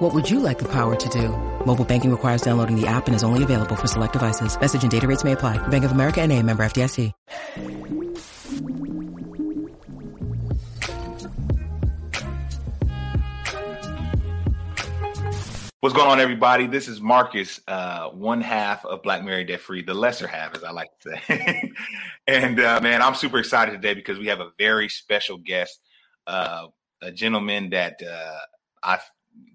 What would you like the power to do? Mobile banking requires downloading the app and is only available for select devices. Message and data rates may apply. Bank of America and a member FDIC. What's going on, everybody? This is Marcus, uh, one half of Black Married Debt Free, the lesser half, as I like to say. and uh, man, I'm super excited today because we have a very special guest, uh, a gentleman that uh, I've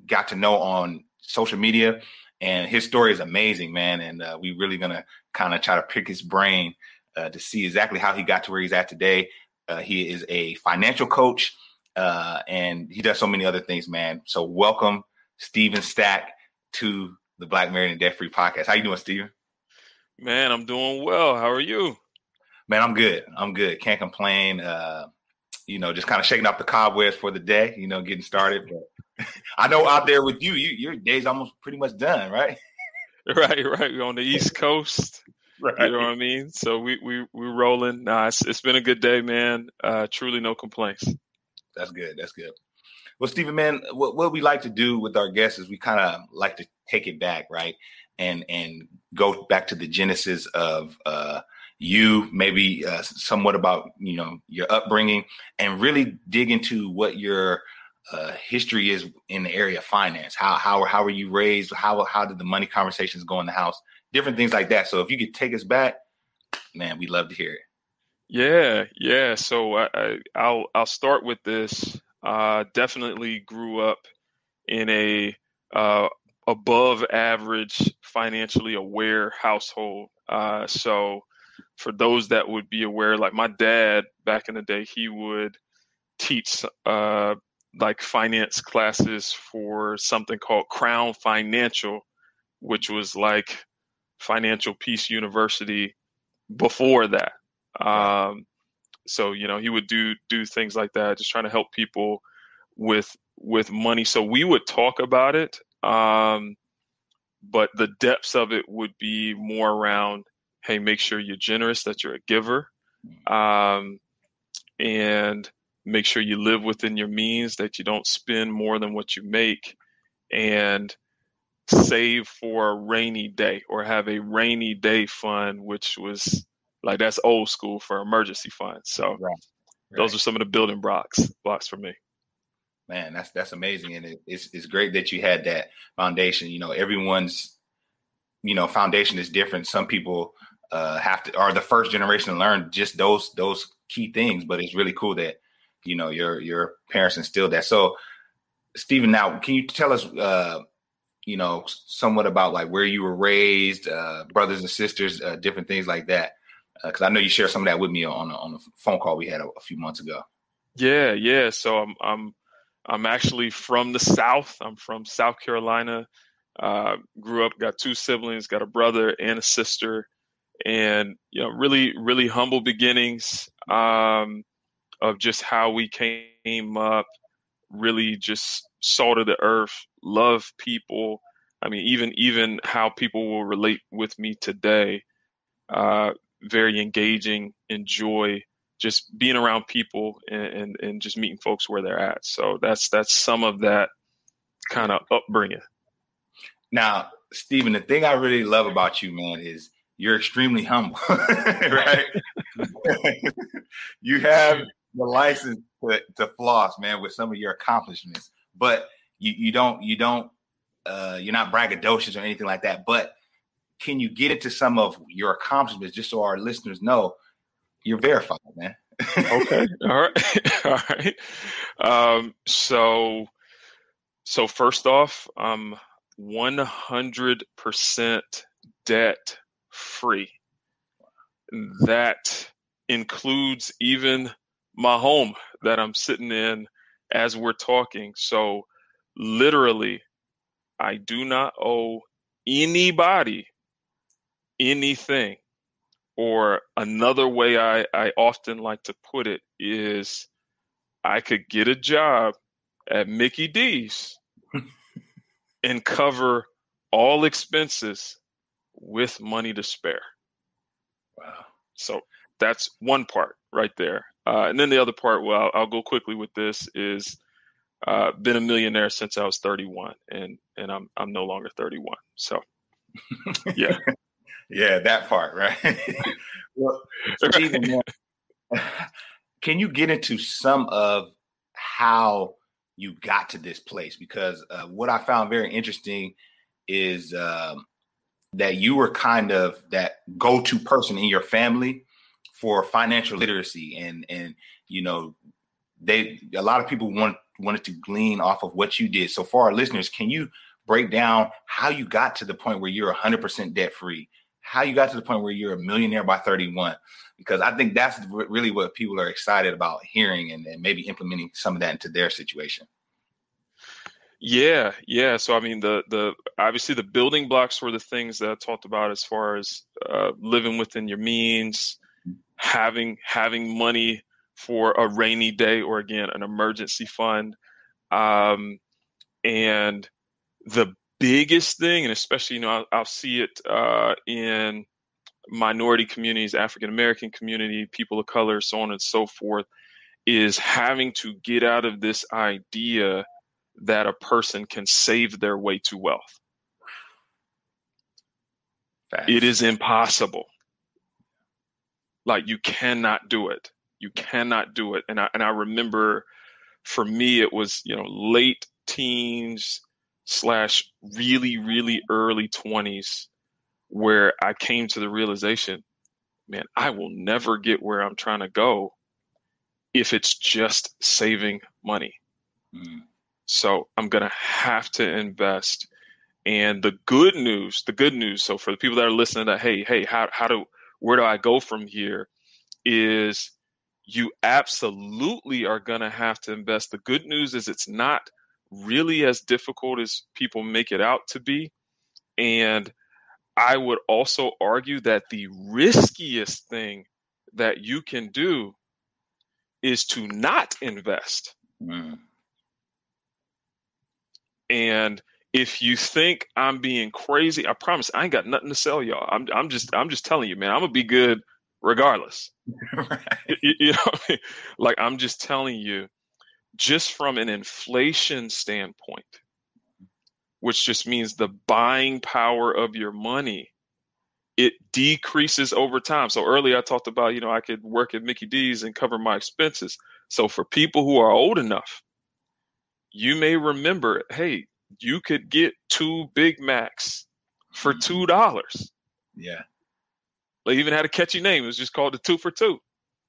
got to know on social media, and his story is amazing, man. And uh, we really gonna kind of try to pick his brain uh, to see exactly how he got to where he's at today. he is a financial coach, and he does so many other things, man. So welcome. Steven Stack to the Black Married and Debt Free podcast. How you doing, Steven? Man, I'm doing well. How are you? Man, I'm good. I'm good. Can't complain. Uh, you know, just kind of shaking off the cobwebs for the day. You know, getting started. But I know out there with you, you your day's almost pretty much done, right? Right, right. We're on the East Coast. right. You know what I mean? So we we we're rolling. Nah, it's, it's been a good day, man. Uh, truly, no complaints. That's good. That's good. Well, Stephen, man, what, what we like to do with our guests is we kind of like to take it back, right? And and go back to the genesis of uh, you, maybe uh, somewhat about you know your upbringing, and really dig into what your uh, history is in the area of finance. How how how were you raised? How how did the money conversations go in the house? Different things like that. So if you could take us back, man, we'd love to hear it. Yeah, yeah. So I, I I'll I'll start with this uh, definitely grew up in a uh, above average, financially aware household. Uh, so, for those that would be aware, like my dad back in the day, he would teach uh, like finance classes for something called Crown Financial, which was like Financial Peace University before that. Um, so you know he would do do things like that just trying to help people with with money. So we would talk about it um, but the depths of it would be more around hey make sure you're generous that you're a giver. Um, and make sure you live within your means that you don't spend more than what you make and save for a rainy day or have a rainy day fund which was like that's old school for emergency funds. So right. Right. those are some of the building blocks blocks for me. Man, that's that's amazing, and it, it's it's great that you had that foundation. You know, everyone's you know foundation is different. Some people uh, have to are the first generation to learn just those those key things, but it's really cool that you know your your parents instilled that. So, Stephen, now can you tell us? Uh, you know, somewhat about like where you were raised, uh, brothers and sisters, uh, different things like that because uh, I know you shared some of that with me on a, on a phone call we had a, a, few months ago. Yeah, yeah. So I'm I'm I'm actually from the South. I'm from South Carolina. Uh, grew up, got two siblings, got a brother and a sister, and you know, really, really humble beginnings um, of just how we came up. Really, just salt of the earth, love people. I mean, even even how people will relate with me today. Uh, very engaging, enjoy just being around people and, and, and just meeting folks where they're at. So that's that's some of that kind of upbringing. Now, Stephen, the thing I really love about you, man, is you're extremely humble, right? you have the license to, to, floss, man, with some of your accomplishments, but you, you don't you don't uh, you're not braggadocious or anything like that. But can you get into some of your accomplishments just so our listeners know you're verified, man? okay. All right. All right. Um, so, so first off, I'm 100% debt free. That includes even my home that I'm sitting in as we're talking. So, literally, I do not owe anybody anything Or another way I, I often like to put it is I could get a job at Mickey D's and cover all expenses with money to spare. Wow. So that's one part right there. Uh, and then the other part, well, I'll, I'll go quickly with this, is uh, been a millionaire since I was 31, and and I'm I'm no longer 31. So, yeah, yeah, that part, right? well, Stephen, can you get into some of how you got to this place? Because uh, what I found very interesting is um, that you were kind of that go-to person in your family for financial literacy and and you know they a lot of people want wanted to glean off of what you did. So for our listeners can you break down how you got to the point where you're 100% debt free how you got to the point where you're a millionaire by 31 because i think that's really what people are excited about hearing and, and maybe implementing some of that into their situation. Yeah, yeah. So I mean, the the obviously the building blocks were the things that I talked about as far as uh, living within your means, having having money for a rainy day or again an emergency fund, um, and the biggest thing, and especially you know I'll, I'll see it uh, in minority communities, African American community, people of color, so on and so forth, is having to get out of this idea that a person can save their way to wealth. It is impossible. Like you cannot do it. You cannot do it. And I and I remember for me it was, you know, late teens slash really, really early twenties where I came to the realization, man, I will never get where I'm trying to go if it's just saving money. Mm. So I'm going to have to invest. And the good news, the good news, so for the people that are listening that hey, hey, how, how do, where do I go from here? Is you absolutely are going to have to invest. The good news is it's not really as difficult as people make it out to be. And I would also argue that the riskiest thing that you can do is to not invest. Mm. And if you think I'm being crazy, I promise I ain't got nothing to sell y'all. I'm I'm just I'm just telling you, man. I'm gonna be good regardless. right. you, you, know, like I'm just telling you, just from an inflation standpoint, which just means the buying power of your money, it decreases over time. So earlier I talked about, you know, I could work at Mickey D's and cover my expenses. So for people who are old enough you may remember, hey, you could get two Big Macs for mm-hmm. two dollars. Yeah. They even had a catchy name. It was just called the two for two.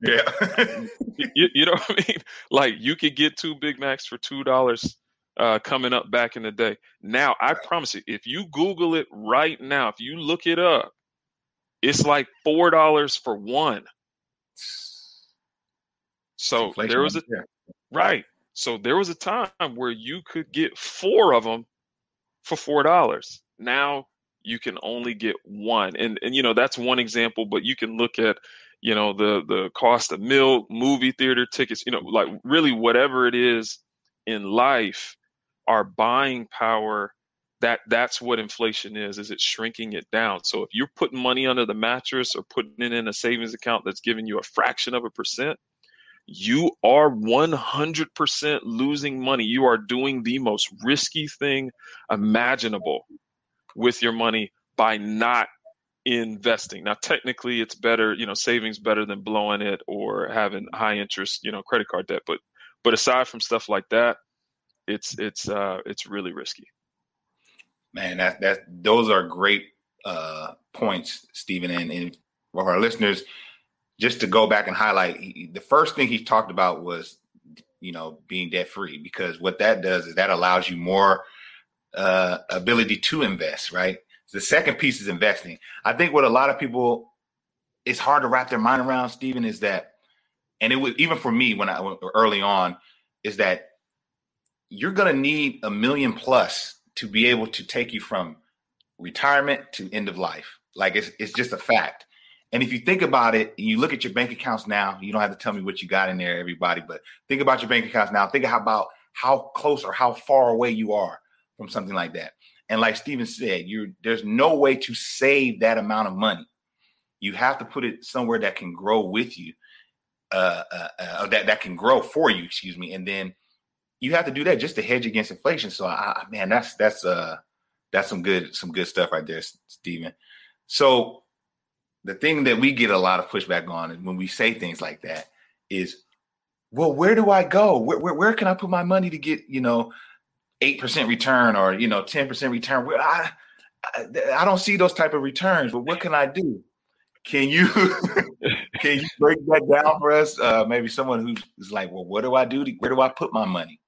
Yeah. you, you, know what I mean? Like you could get two Big Macs for two dollars uh, coming up back in the day. Now I promise you, if you Google it right now, if you look it up, it's like four dollars for one. So there was a right. So there was a time where you could get four of them for four dollars. Now you can only get one, and and you know that's one example. But you can look at you know the the cost of milk, movie theater tickets. You know, like really whatever it is in life, our buying power. That that's what inflation is. Is it shrinking it down? So if you're putting money under the mattress or putting it in a savings account that's giving you a fraction of a percent, you are 100% losing money. You are doing the most risky thing imaginable with your money by not investing. Now, technically, it's better, you know, savings better than blowing it or having high interest, you know, credit card debt. But, but aside from stuff like that, it's it's uh, it's really risky. Man, that that those are great uh, points, Stephen, and, and for our listeners just to go back and highlight, he, the first thing he talked about was, you know, being debt free because what that does is that allows you more uh, ability to invest, right? The second piece is investing. I think what a lot of people, it's hard to wrap their mind around, Stephen, is that, and it was even for me when I early on, is that you're going to need a million plus to be able to take you from retirement to end of life. Like it's, it's just a fact. And if you think about it, you look at your bank accounts now, you don't have to tell me what you got in there, everybody, but think about your bank accounts now. Think about how close or how far away you are from something like that. And like Steven said, you there's no way to save that amount of money. You have to put it somewhere that can grow with you, uh, uh, uh, that that can grow for you. Excuse me. And then you have to do that just to hedge against inflation. So, I, man, that's that's uh that's some good some good stuff right there, Steven. So the thing that we get a lot of pushback on is when we say things like that is, well, where do I go? Where, where, where can I put my money to get, you know, 8% return or, you know, 10% return? Where I, I, I don't see those type of returns, but what can I do? Can you can you break that down for us? Uh, maybe someone who's like, well, what do I do? To, where do I put my money?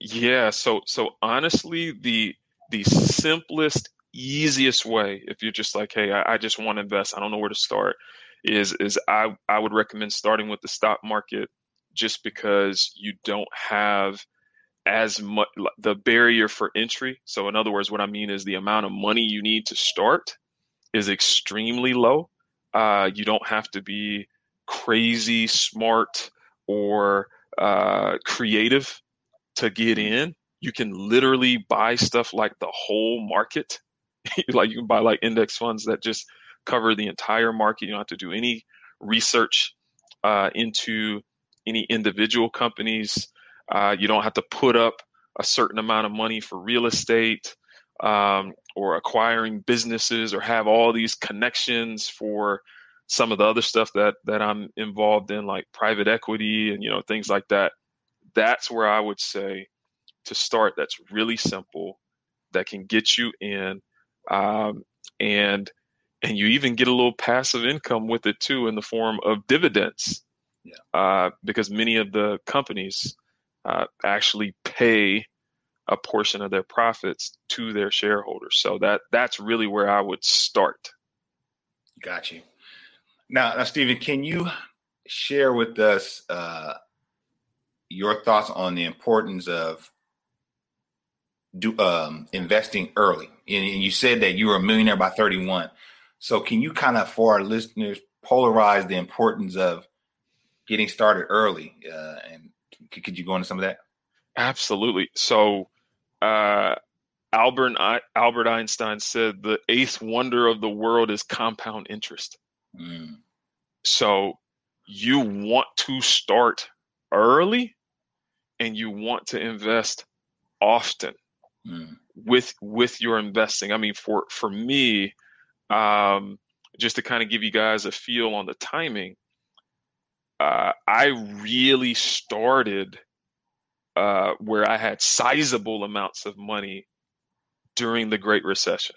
Yeah, so so honestly, the the simplest, easiest way, if you're just like, hey, I, I just want to invest, I don't know where to start, is is I I would recommend starting with the stock market just because you don't have as much the barrier for entry. So in other words, what I mean is the amount of money you need to start is extremely low. Uh, you don't have to be crazy smart or uh, creative to get in you can literally buy stuff like the whole market. like you can buy like index funds that just cover the entire market. You don't have to do any research uh, into any individual companies. Uh, you don't have to put up a certain amount of money for real estate um, or acquiring businesses or have all these connections for some of the other stuff that that I'm involved in, like private equity and you know things like that. That's where I would say to start that's really simple that can get you in um, and and you even get a little passive income with it too in the form of dividends. Yeah. uh, because many of the companies uh, actually pay a portion of their profits to their shareholders. So that that's really where i would start. Got you. Now, now stephen can you share with us uh, your thoughts on the importance of do um, investing early. And you said that you were a millionaire by 31. So can you kind of, for our listeners, polarize the importance of getting started early? Uh, and could you go into some of that? Absolutely. So uh, Albert Albert Einstein said the eighth wonder of the world is compound interest. Mm. So you want to start early and you want to invest often mm. with with your investing. I mean, for for me, um, just to kind of give you guys a feel on the timing, uh, I really started uh, where I had sizable amounts of money during the Great Recession.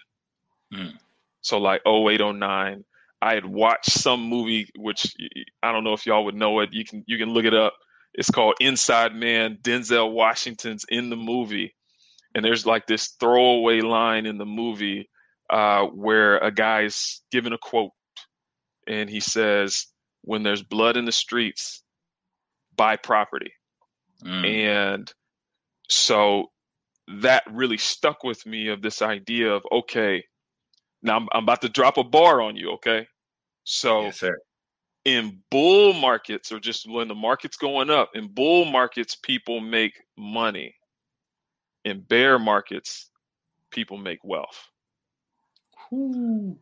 Mm. So like 08, 09, I had watched some movie, which I don't know if y'all would know it. You can you can look it up. It's called Inside Man. Denzel Washington's in the movie, and there's like this throwaway line in the movie uh, where a guy's given a quote and he says when there's blood in the streets buy property. Mm. and so that really stuck with me of this idea of okay now i'm, I'm about to drop a bar on you okay? So yes, in bull markets or just when the market's going up in bull markets people make money in bear markets, people make wealth. Ooh.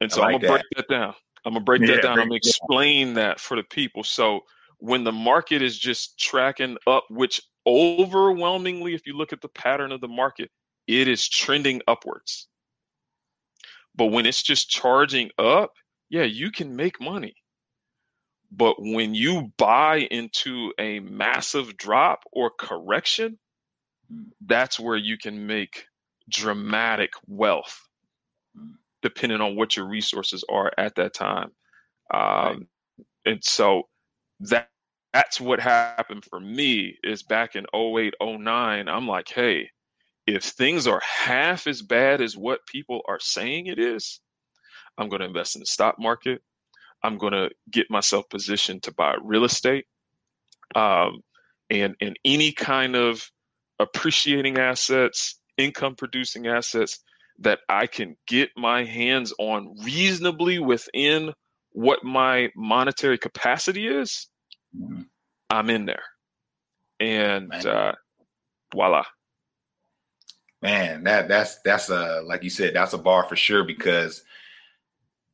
And so like I'm gonna that. break that down. I'm gonna break yeah, that down. I'm gonna explain that for the people. So when the market is just tracking up, which overwhelmingly, if you look at the pattern of the market, it is trending upwards. But when it's just charging up, yeah, you can make money. But when you buy into a massive drop or correction, that's where you can make dramatic wealth depending on what your resources are at that time. Um, right. and so that that's what happened for me is back in 08 09 i'm like hey if things are half as bad as what people are saying it is i'm going to invest in the stock market. I'm going to get myself positioned to buy real estate. Um, and and any kind of appreciating assets, income producing assets that I can get my hands on reasonably within what my monetary capacity is, mm-hmm. I'm in there. And uh, voila. Man, that that's that's a like you said, that's a bar for sure because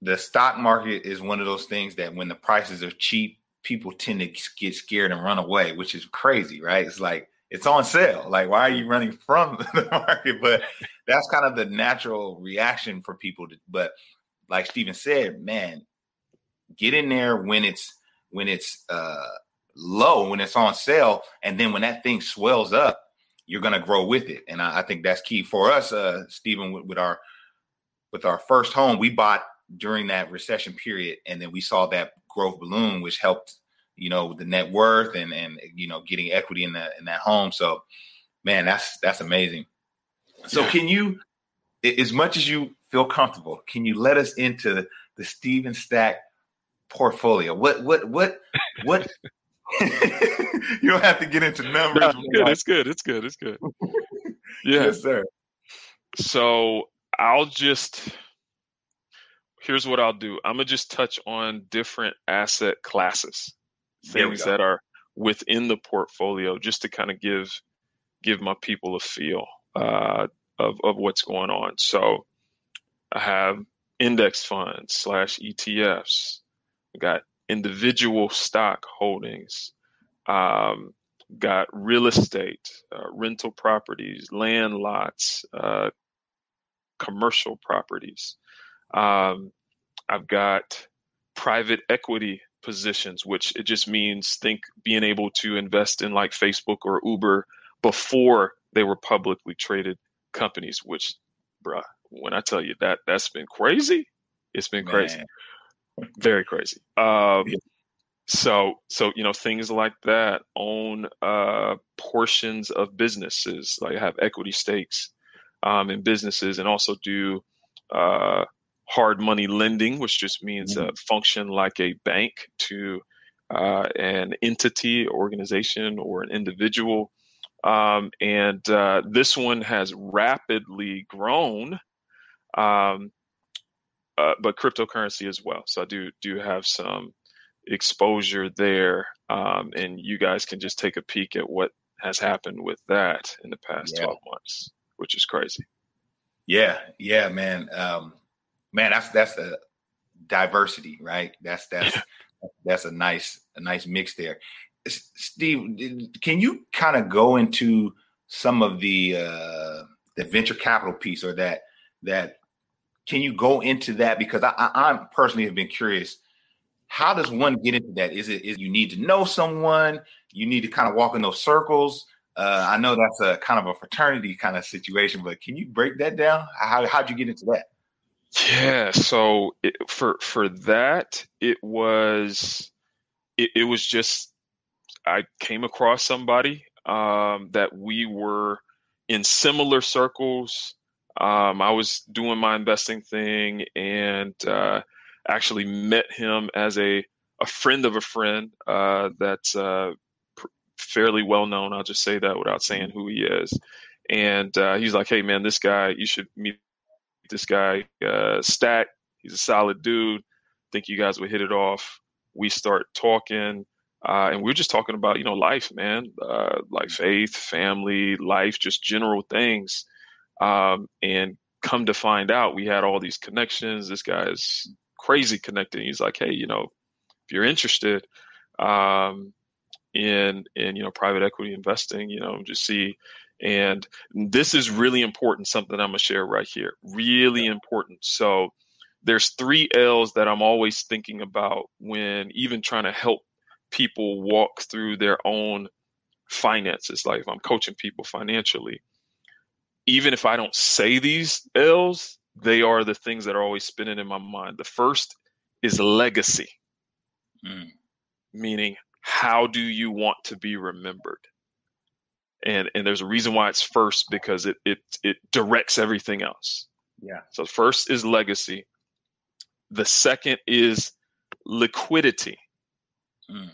the stock market is one of those things that when the prices are cheap, people tend to get scared and run away, which is crazy, right? It's like it's on sale. Like, why are you running from the market? But that's kind of the natural reaction for people. To, but like Steven said, man, get in there when it's when it's uh, low, when it's on sale, and then when that thing swells up, you're gonna grow with it. And I, I think that's key for us, uh, Steven, with, with our with our first home. We bought during that recession period, and then we saw that growth balloon, which helped you know the net worth and and you know getting equity in that in that home. So, man, that's that's amazing. So, yeah. can you, as much as you feel comfortable, can you let us into the Steven Stack portfolio? What what what what? you don't have to get into numbers. No, good. It's good. It's good. It's good. Yeah, yes, sir. So I'll just here's what I'll do. I'm gonna just touch on different asset classes things that are within the portfolio just to kind of give give my people a feel uh, of of what's going on. So I have index funds slash ETFs. I got individual stock holdings. Um, got real estate, uh, rental properties, land lots, uh, commercial properties. Um, I've got private equity positions, which it just means think being able to invest in like Facebook or Uber before they were publicly traded companies, which bruh, when I tell you that that's been crazy, it's been Man. crazy. Very crazy. Um, so so you know things like that own uh, portions of businesses like have equity stakes um, in businesses and also do uh, hard money lending, which just means mm-hmm. uh, function like a bank to uh, an entity, organization, or an individual. Um, and uh, this one has rapidly grown, um, uh, but cryptocurrency as well. So I do do have some exposure there, um, and you guys can just take a peek at what has happened with that in the past yeah. 12 months, which is crazy. Yeah, yeah, man. Um, man, that's that's a diversity, right? That's that's that's a nice a nice mix there. Steve, can you kind of go into some of the uh, the venture capital piece or that that can you go into that because I, I, I personally have been curious. How does one get into that? Is it is you need to know someone? You need to kind of walk in those circles. Uh, I know that's a kind of a fraternity kind of situation, but can you break that down? How how'd you get into that? Yeah, so it, for for that, it was it, it was just I came across somebody um, that we were in similar circles. Um, I was doing my investing thing and uh, actually met him as a a friend of a friend uh, that's uh, pr- fairly well known. I'll just say that without saying who he is. And uh, he's like, "Hey, man, this guy, you should meet this guy uh, Stack. He's a solid dude. Think you guys would hit it off. We start talking, uh, and we are just talking about you know life, man, uh, like faith, family, life, just general things. Um, and come to find out, we had all these connections. This guy is crazy connected. He's like, hey, you know, if you're interested, um, in in you know private equity investing you know just see and this is really important, something I'm going to share right here. Really important. So there's three L's that I'm always thinking about when even trying to help people walk through their own finances. Like if I'm coaching people financially, even if I don't say these L's, they are the things that are always spinning in my mind. The first is legacy, mm. meaning how do you want to be remembered? And and there's a reason why it's first because it it it directs everything else. Yeah. So first is legacy. The second is liquidity. Mm.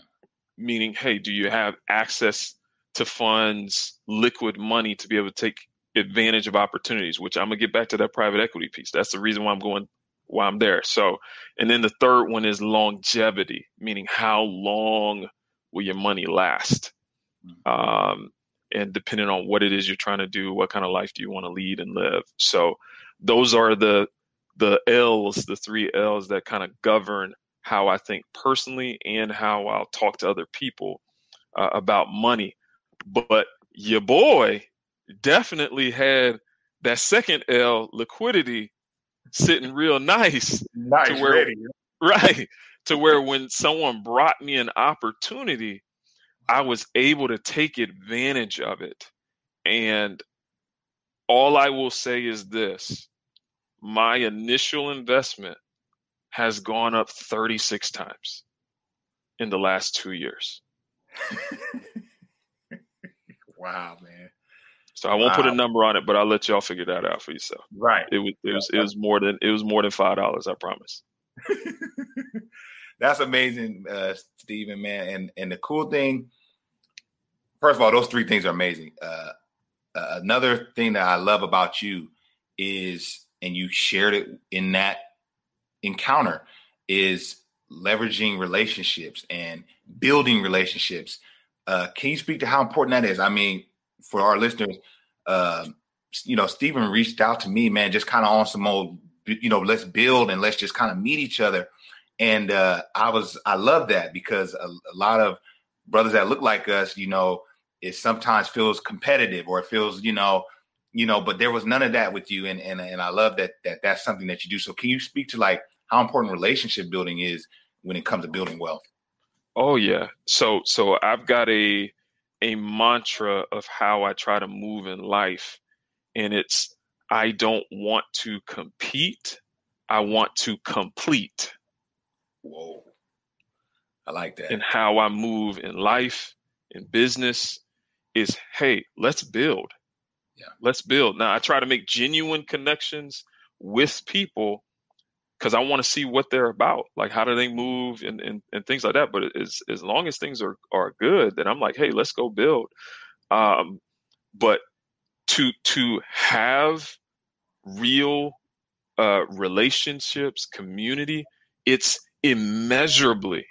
Meaning, hey, do you have access to funds, liquid money to be able to take advantage of opportunities, which I'm gonna get back to that private equity piece. That's the reason why I'm going why I'm there. So, and then the third one is longevity, meaning how long will your money last? Mm-hmm. Um, and depending on what it is you're trying to do, what kind of life do you want to lead and live? So, those are the the L's, the three L's that kind of govern how I think personally and how I'll talk to other people uh, about money. But your boy definitely had that second L, liquidity, sitting real nice. Nice, to where, ready. right? To where when someone brought me an opportunity, I was able to take advantage of it. And all I will say is this my initial investment has gone up 36 times in the last two years. wow, man. So I won't wow. put a number on it, but I'll let y'all figure that out for yourself. Right. It was it was it was more than it was more than five dollars, I promise. That's amazing, uh, Stephen, man. And and the cool thing, first of all, those three things are amazing. Uh, uh, another thing that I love about you is, and you shared it in that encounter, is leveraging relationships and building relationships. Uh, can you speak to how important that is? I mean, for our listeners, uh, you know, Stephen reached out to me, man, just kind of on some old, you know, let's build and let's just kind of meet each other. And uh, I was, I love that because a, a lot of brothers that look like us, you know, it sometimes feels competitive or it feels, you know, you know, but there was none of that with you, and and and I love that that that's something that you do. So, can you speak to like how important relationship building is when it comes to building wealth? Oh yeah. So so I've got a a mantra of how I try to move in life. And it's, I don't want to compete. I want to complete. Whoa. I like that. And how I move in life, in business, is hey, let's build. Yeah. Let's build. Now, I try to make genuine connections with people because I want to see what they're about. Like, how do they move and, and, and things like that. But as, as long as things are, are good, then I'm like, hey, let's go build. Um, but to, to have real uh, relationships, community, it's immeasurably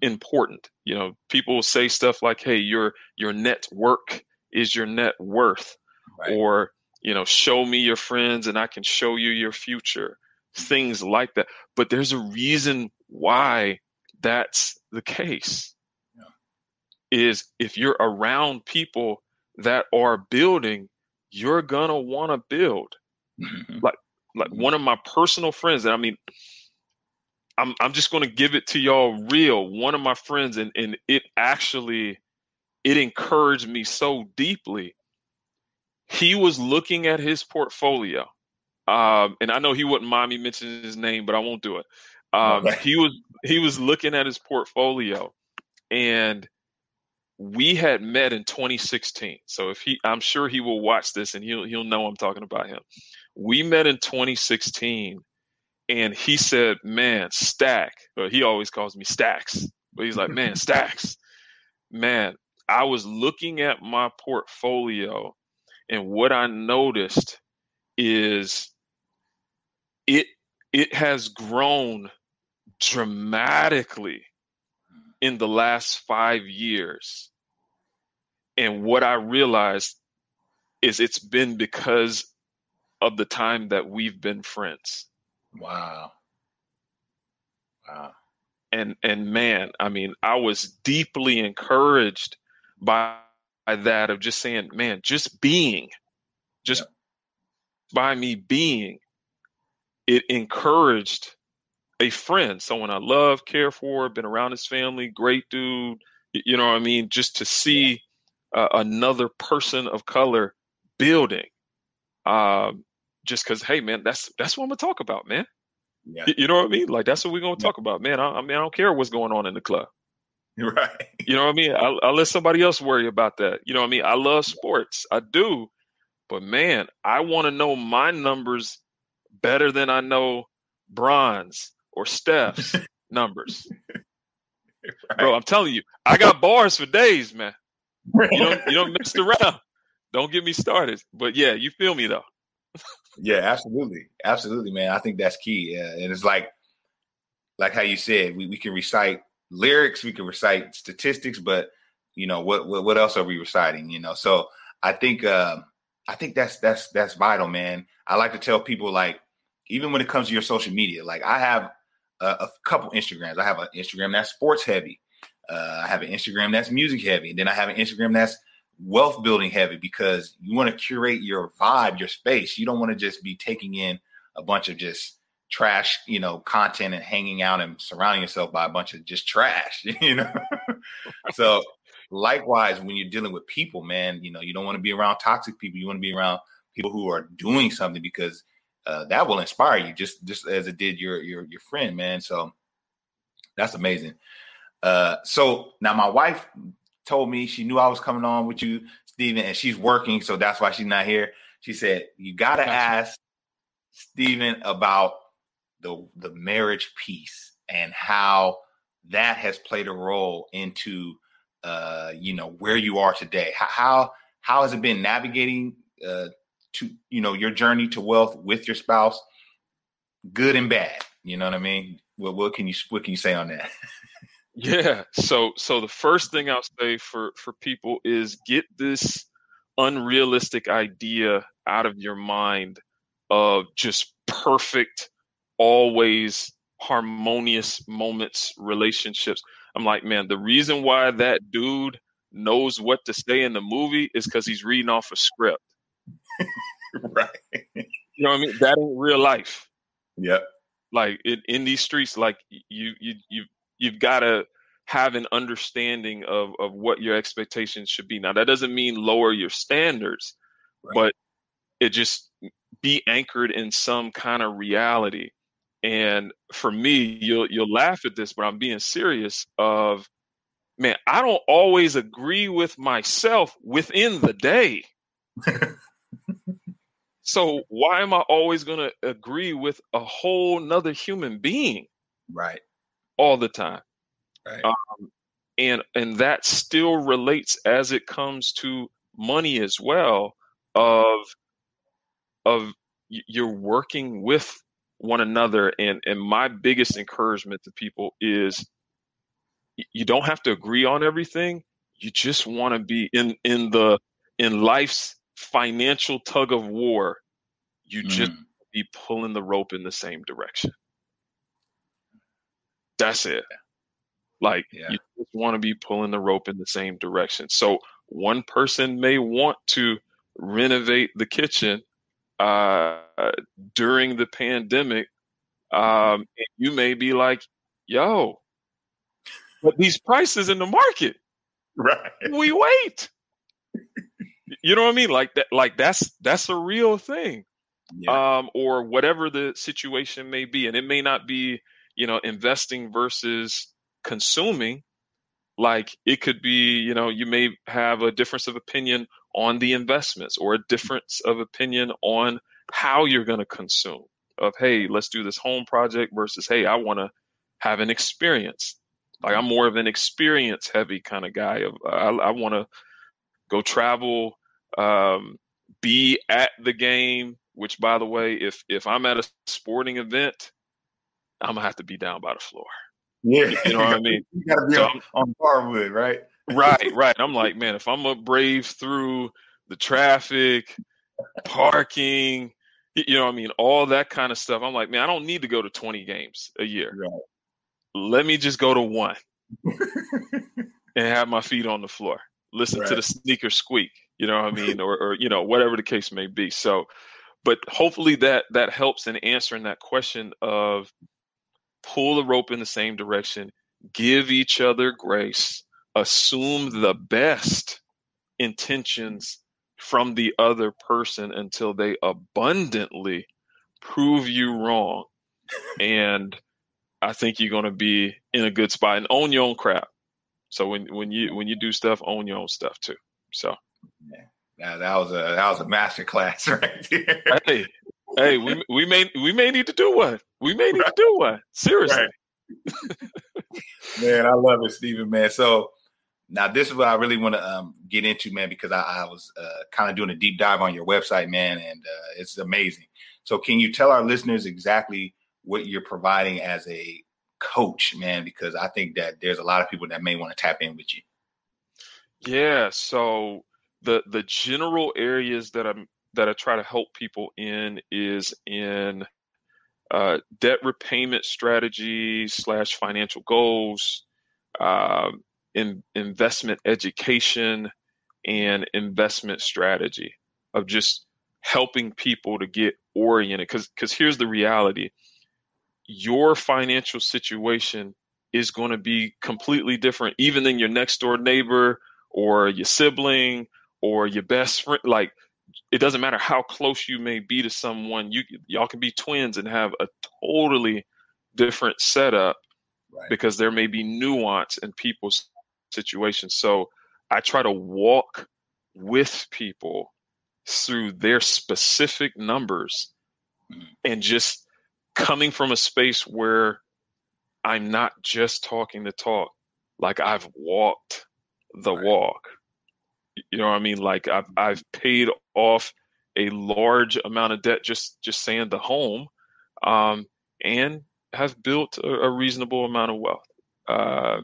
important. You know, people say stuff like, hey, your, your network is your net worth. Right. Or, you know, show me your friends and I can show you your future things like that. But there's a reason why that's the case. Yeah. Is if you're around people that are building, you're gonna want to build. Mm-hmm. Like like mm-hmm. one of my personal friends, and I mean, I'm I'm just gonna give it to y'all real. One of my friends, and and it actually it encouraged me so deeply. He was looking at his portfolio um, and I know he wouldn't mind me mentioning his name, but I won't do it. Um, okay. He was he was looking at his portfolio, and we had met in 2016. So if he, I'm sure he will watch this and he'll he'll know I'm talking about him. We met in 2016, and he said, "Man, Stack." Well, he always calls me Stacks, but he's like, "Man, Stacks, man." I was looking at my portfolio, and what I noticed is it it has grown dramatically in the last five years. And what I realized is it's been because of the time that we've been friends. Wow. Wow. And and man, I mean, I was deeply encouraged by, by that of just saying, man, just being, just yeah. by me being it encouraged a friend, someone I love, care for, been around his family, great dude. You know what I mean? Just to see uh, another person of color building, um, just because, hey man, that's that's what I'm gonna talk about, man. Yeah. You know what I mean? Like that's what we're gonna yeah. talk about, man. I, I, mean, I don't care what's going on in the club. Right. You know what I mean? I, I'll let somebody else worry about that. You know what I mean? I love sports, I do, but man, I want to know my numbers better than I know Bron's or Steph's numbers. Right. Bro, I'm telling you, I got bars for days, man. You don't you don't mess around. don't get me started. But yeah, you feel me though. Yeah, absolutely, absolutely, man. I think that's key. Yeah, and it's like, like how you said, we, we can recite lyrics, we can recite statistics, but you know what what, what else are we reciting? You know, so I think uh, I think that's that's that's vital, man. I like to tell people like even when it comes to your social media, like I have a, a couple Instagrams. I have an Instagram that's sports heavy. Uh, I have an Instagram that's music heavy, and then I have an Instagram that's wealth building heavy because you want to curate your vibe, your space. You don't want to just be taking in a bunch of just trash, you know, content and hanging out and surrounding yourself by a bunch of just trash, you know. so likewise, when you're dealing with people, man, you know, you don't want to be around toxic people. You want to be around people who are doing something because uh, that will inspire you, just just as it did your your your friend, man. So that's amazing. Uh, so now my wife told me she knew I was coming on with you, Stephen, and she's working, so that's why she's not here. She said you got to ask Stephen about the the marriage piece and how that has played a role into uh, you know where you are today. How how, how has it been navigating uh, to you know your journey to wealth with your spouse, good and bad? You know what I mean? What what can you what can you say on that? Yeah. So so the first thing I'll say for for people is get this unrealistic idea out of your mind of just perfect always harmonious moments relationships. I'm like, man, the reason why that dude knows what to say in the movie is cuz he's reading off a script. right. You know what I mean? That ain't real life. Yep. Like in, in these streets like you you you you've got to have an understanding of of what your expectations should be. Now that doesn't mean lower your standards, right. but it just be anchored in some kind of reality. And for me, you'll you'll laugh at this, but I'm being serious. Of man, I don't always agree with myself within the day. so why am I always going to agree with a whole nother human being? Right. All the time. Right. Um, and and that still relates as it comes to money as well. Of of you're working with one another, and and my biggest encouragement to people is you don't have to agree on everything. You just want to be in in the in life's financial tug of war. You mm. just be pulling the rope in the same direction. That's it. Like yeah. you just want to be pulling the rope in the same direction. So one person may want to renovate the kitchen uh, during the pandemic. Um, you may be like, yo, but these prices in the market. Right. We wait. you know what I mean? Like that, like that's that's a real thing. Yeah. Um, or whatever the situation may be. And it may not be, you know, investing versus consuming like it could be you know you may have a difference of opinion on the investments or a difference of opinion on how you're going to consume of hey let's do this home project versus hey i want to have an experience. Like i'm more of an experience heavy kind of guy of i, I want to go travel um, be at the game which by the way if if i'm at a sporting event i'm gonna have to be down by the floor yeah, you know what I mean. You got to be so on, on hardwood, right? right, right. I'm like, man, if I'm gonna brave through the traffic, parking, you know what I mean, all that kind of stuff. I'm like, man, I don't need to go to 20 games a year. Right. Let me just go to one and have my feet on the floor. Listen right. to the sneaker squeak, you know what I mean, or, or you know whatever the case may be. So, but hopefully that that helps in answering that question of pull the rope in the same direction, give each other grace, assume the best intentions from the other person until they abundantly prove you wrong. and I think you're going to be in a good spot and own your own crap. So when when you when you do stuff, own your own stuff too. So yeah. Now that was a that was a master class right there. Hey, hey, we we may we may need to do one. We may need right. to do one. Seriously. Right. man, I love it, Stephen. Man, so Now, this is what I really want to um, get into, man, because I, I was uh, kind of doing a deep dive on your website, man, and uh, it's amazing. So, can you tell our listeners exactly what you're providing as a coach, man? Because I think that there's a lot of people that may want to tap in with you. Yeah. So the the general areas that I'm that I try to help people in is in uh, debt repayment strategies slash financial goals, um, in investment education, and investment strategy of just helping people to get oriented. Because because here's the reality: your financial situation is going to be completely different, even than your next door neighbor or your sibling or your best friend. Like it doesn't matter how close you may be to someone. You y'all can be twins and have a totally different setup right. because there may be nuance in people's situations. So I try to walk with people through their specific numbers mm. and just coming from a space where I'm not just talking the talk, like I've walked the right. walk. You know what I mean? Like I've I've paid off a large amount of debt just just saying the home, um, and have built a, a, reasonable amount of wealth. Uh,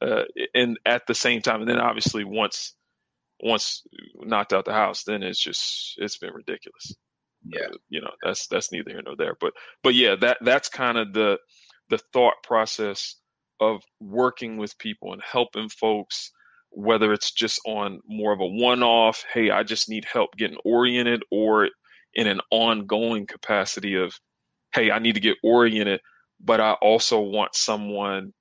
uh, and at the same time, and then obviously once once knocked out the house, then it's just it's been ridiculous. Yeah, uh, you know that's that's neither here nor there. But but yeah, that that's kind of the the thought process of working with people and helping folks whether it's just on more of a one off, hey, I just need help getting oriented, or in an ongoing capacity of, hey, I need to get oriented, but I also want someone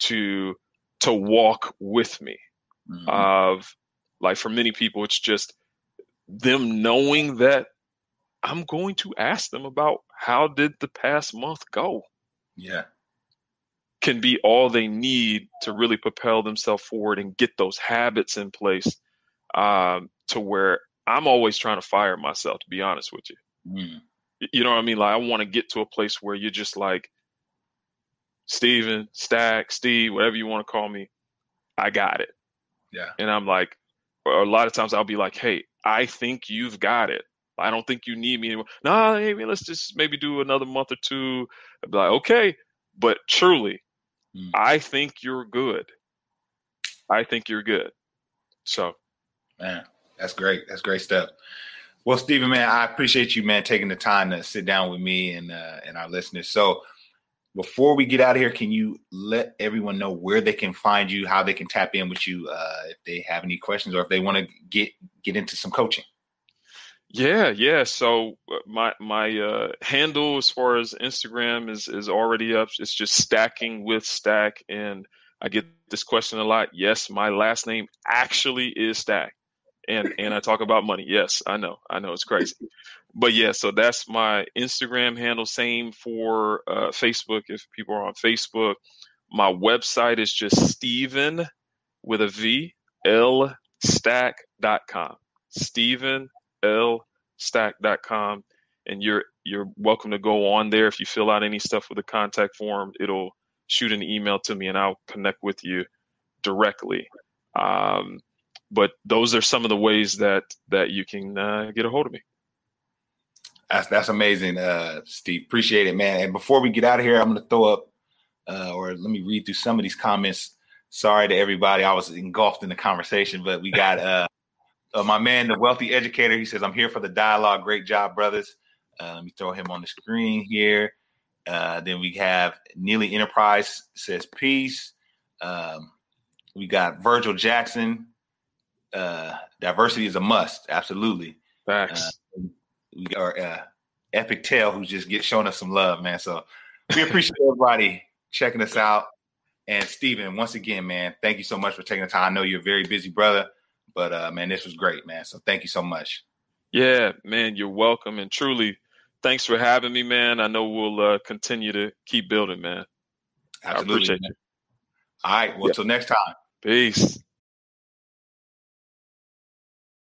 to to walk with me. Mm-hmm. Of like for many people, it's just them knowing that I'm going to ask them about how did the past month go. Yeah can be all they need to really propel themselves forward and get those habits in place um, to where I'm always trying to fire myself, to be honest with you. Mm. You know what I mean? Like, I want to get to a place where you're just like, Steven, Stack, Steve, whatever you want to call me, I got it. Yeah. And I'm like, a lot of times I'll be like, hey, I think you've got it. I don't think you need me anymore. No, nah, maybe let's just maybe do another month or two. I'd be like, okay. But truly, Mm. I think you're good. I think you're good. So, man, that's great. That's great stuff. Well, Steven, man, I appreciate you, man, taking the time to sit down with me and uh, and our listeners. So, before we get out of here, can you let everyone know where they can find you, how they can tap in with you, uh, if they have any questions or if they want to get get into some coaching? Yeah, yeah. So uh, my my uh, handle as far as Instagram is is already up. It's just stacking with stack, and I get this question a lot. Yes, my last name actually is Stack, and and I talk about money. Yes, I know, I know, it's crazy, but yeah. So that's my Instagram handle. Same for uh, Facebook. If people are on Facebook, my website is just Steven with a V L stack.com. Steven lstack.com and you're you're welcome to go on there. If you fill out any stuff with the contact form it'll shoot an email to me and i'll connect with you directly. Um, but those are some of the ways that that you can uh, get a hold of me. That's that's amazing uh, steve. Appreciate it man. And before we get out of here i'm going to throw up uh, or let me read through some of these comments. Sorry to everybody. I was engulfed in the conversation but we got uh uh, my man, the wealthy educator, he says, I'm here for the dialogue. Great job, brothers. Uh, let me throw him on the screen here. Uh, then we have Neely Enterprise says, Peace. Um, we got Virgil Jackson. Uh, diversity is a must. Absolutely. Facts. Uh, we got uh, Epic Tail, who's just get showing us some love, man. So we appreciate everybody checking us out. And Steven, once again, man, thank you so much for taking the time. I know you're a very busy brother. But uh, man, this was great, man. So thank you so much. Yeah, man, you're welcome, and truly, thanks for having me, man. I know we'll uh, continue to keep building, man. Absolutely. I appreciate man. you. All right. Well, yeah. till next time. Peace.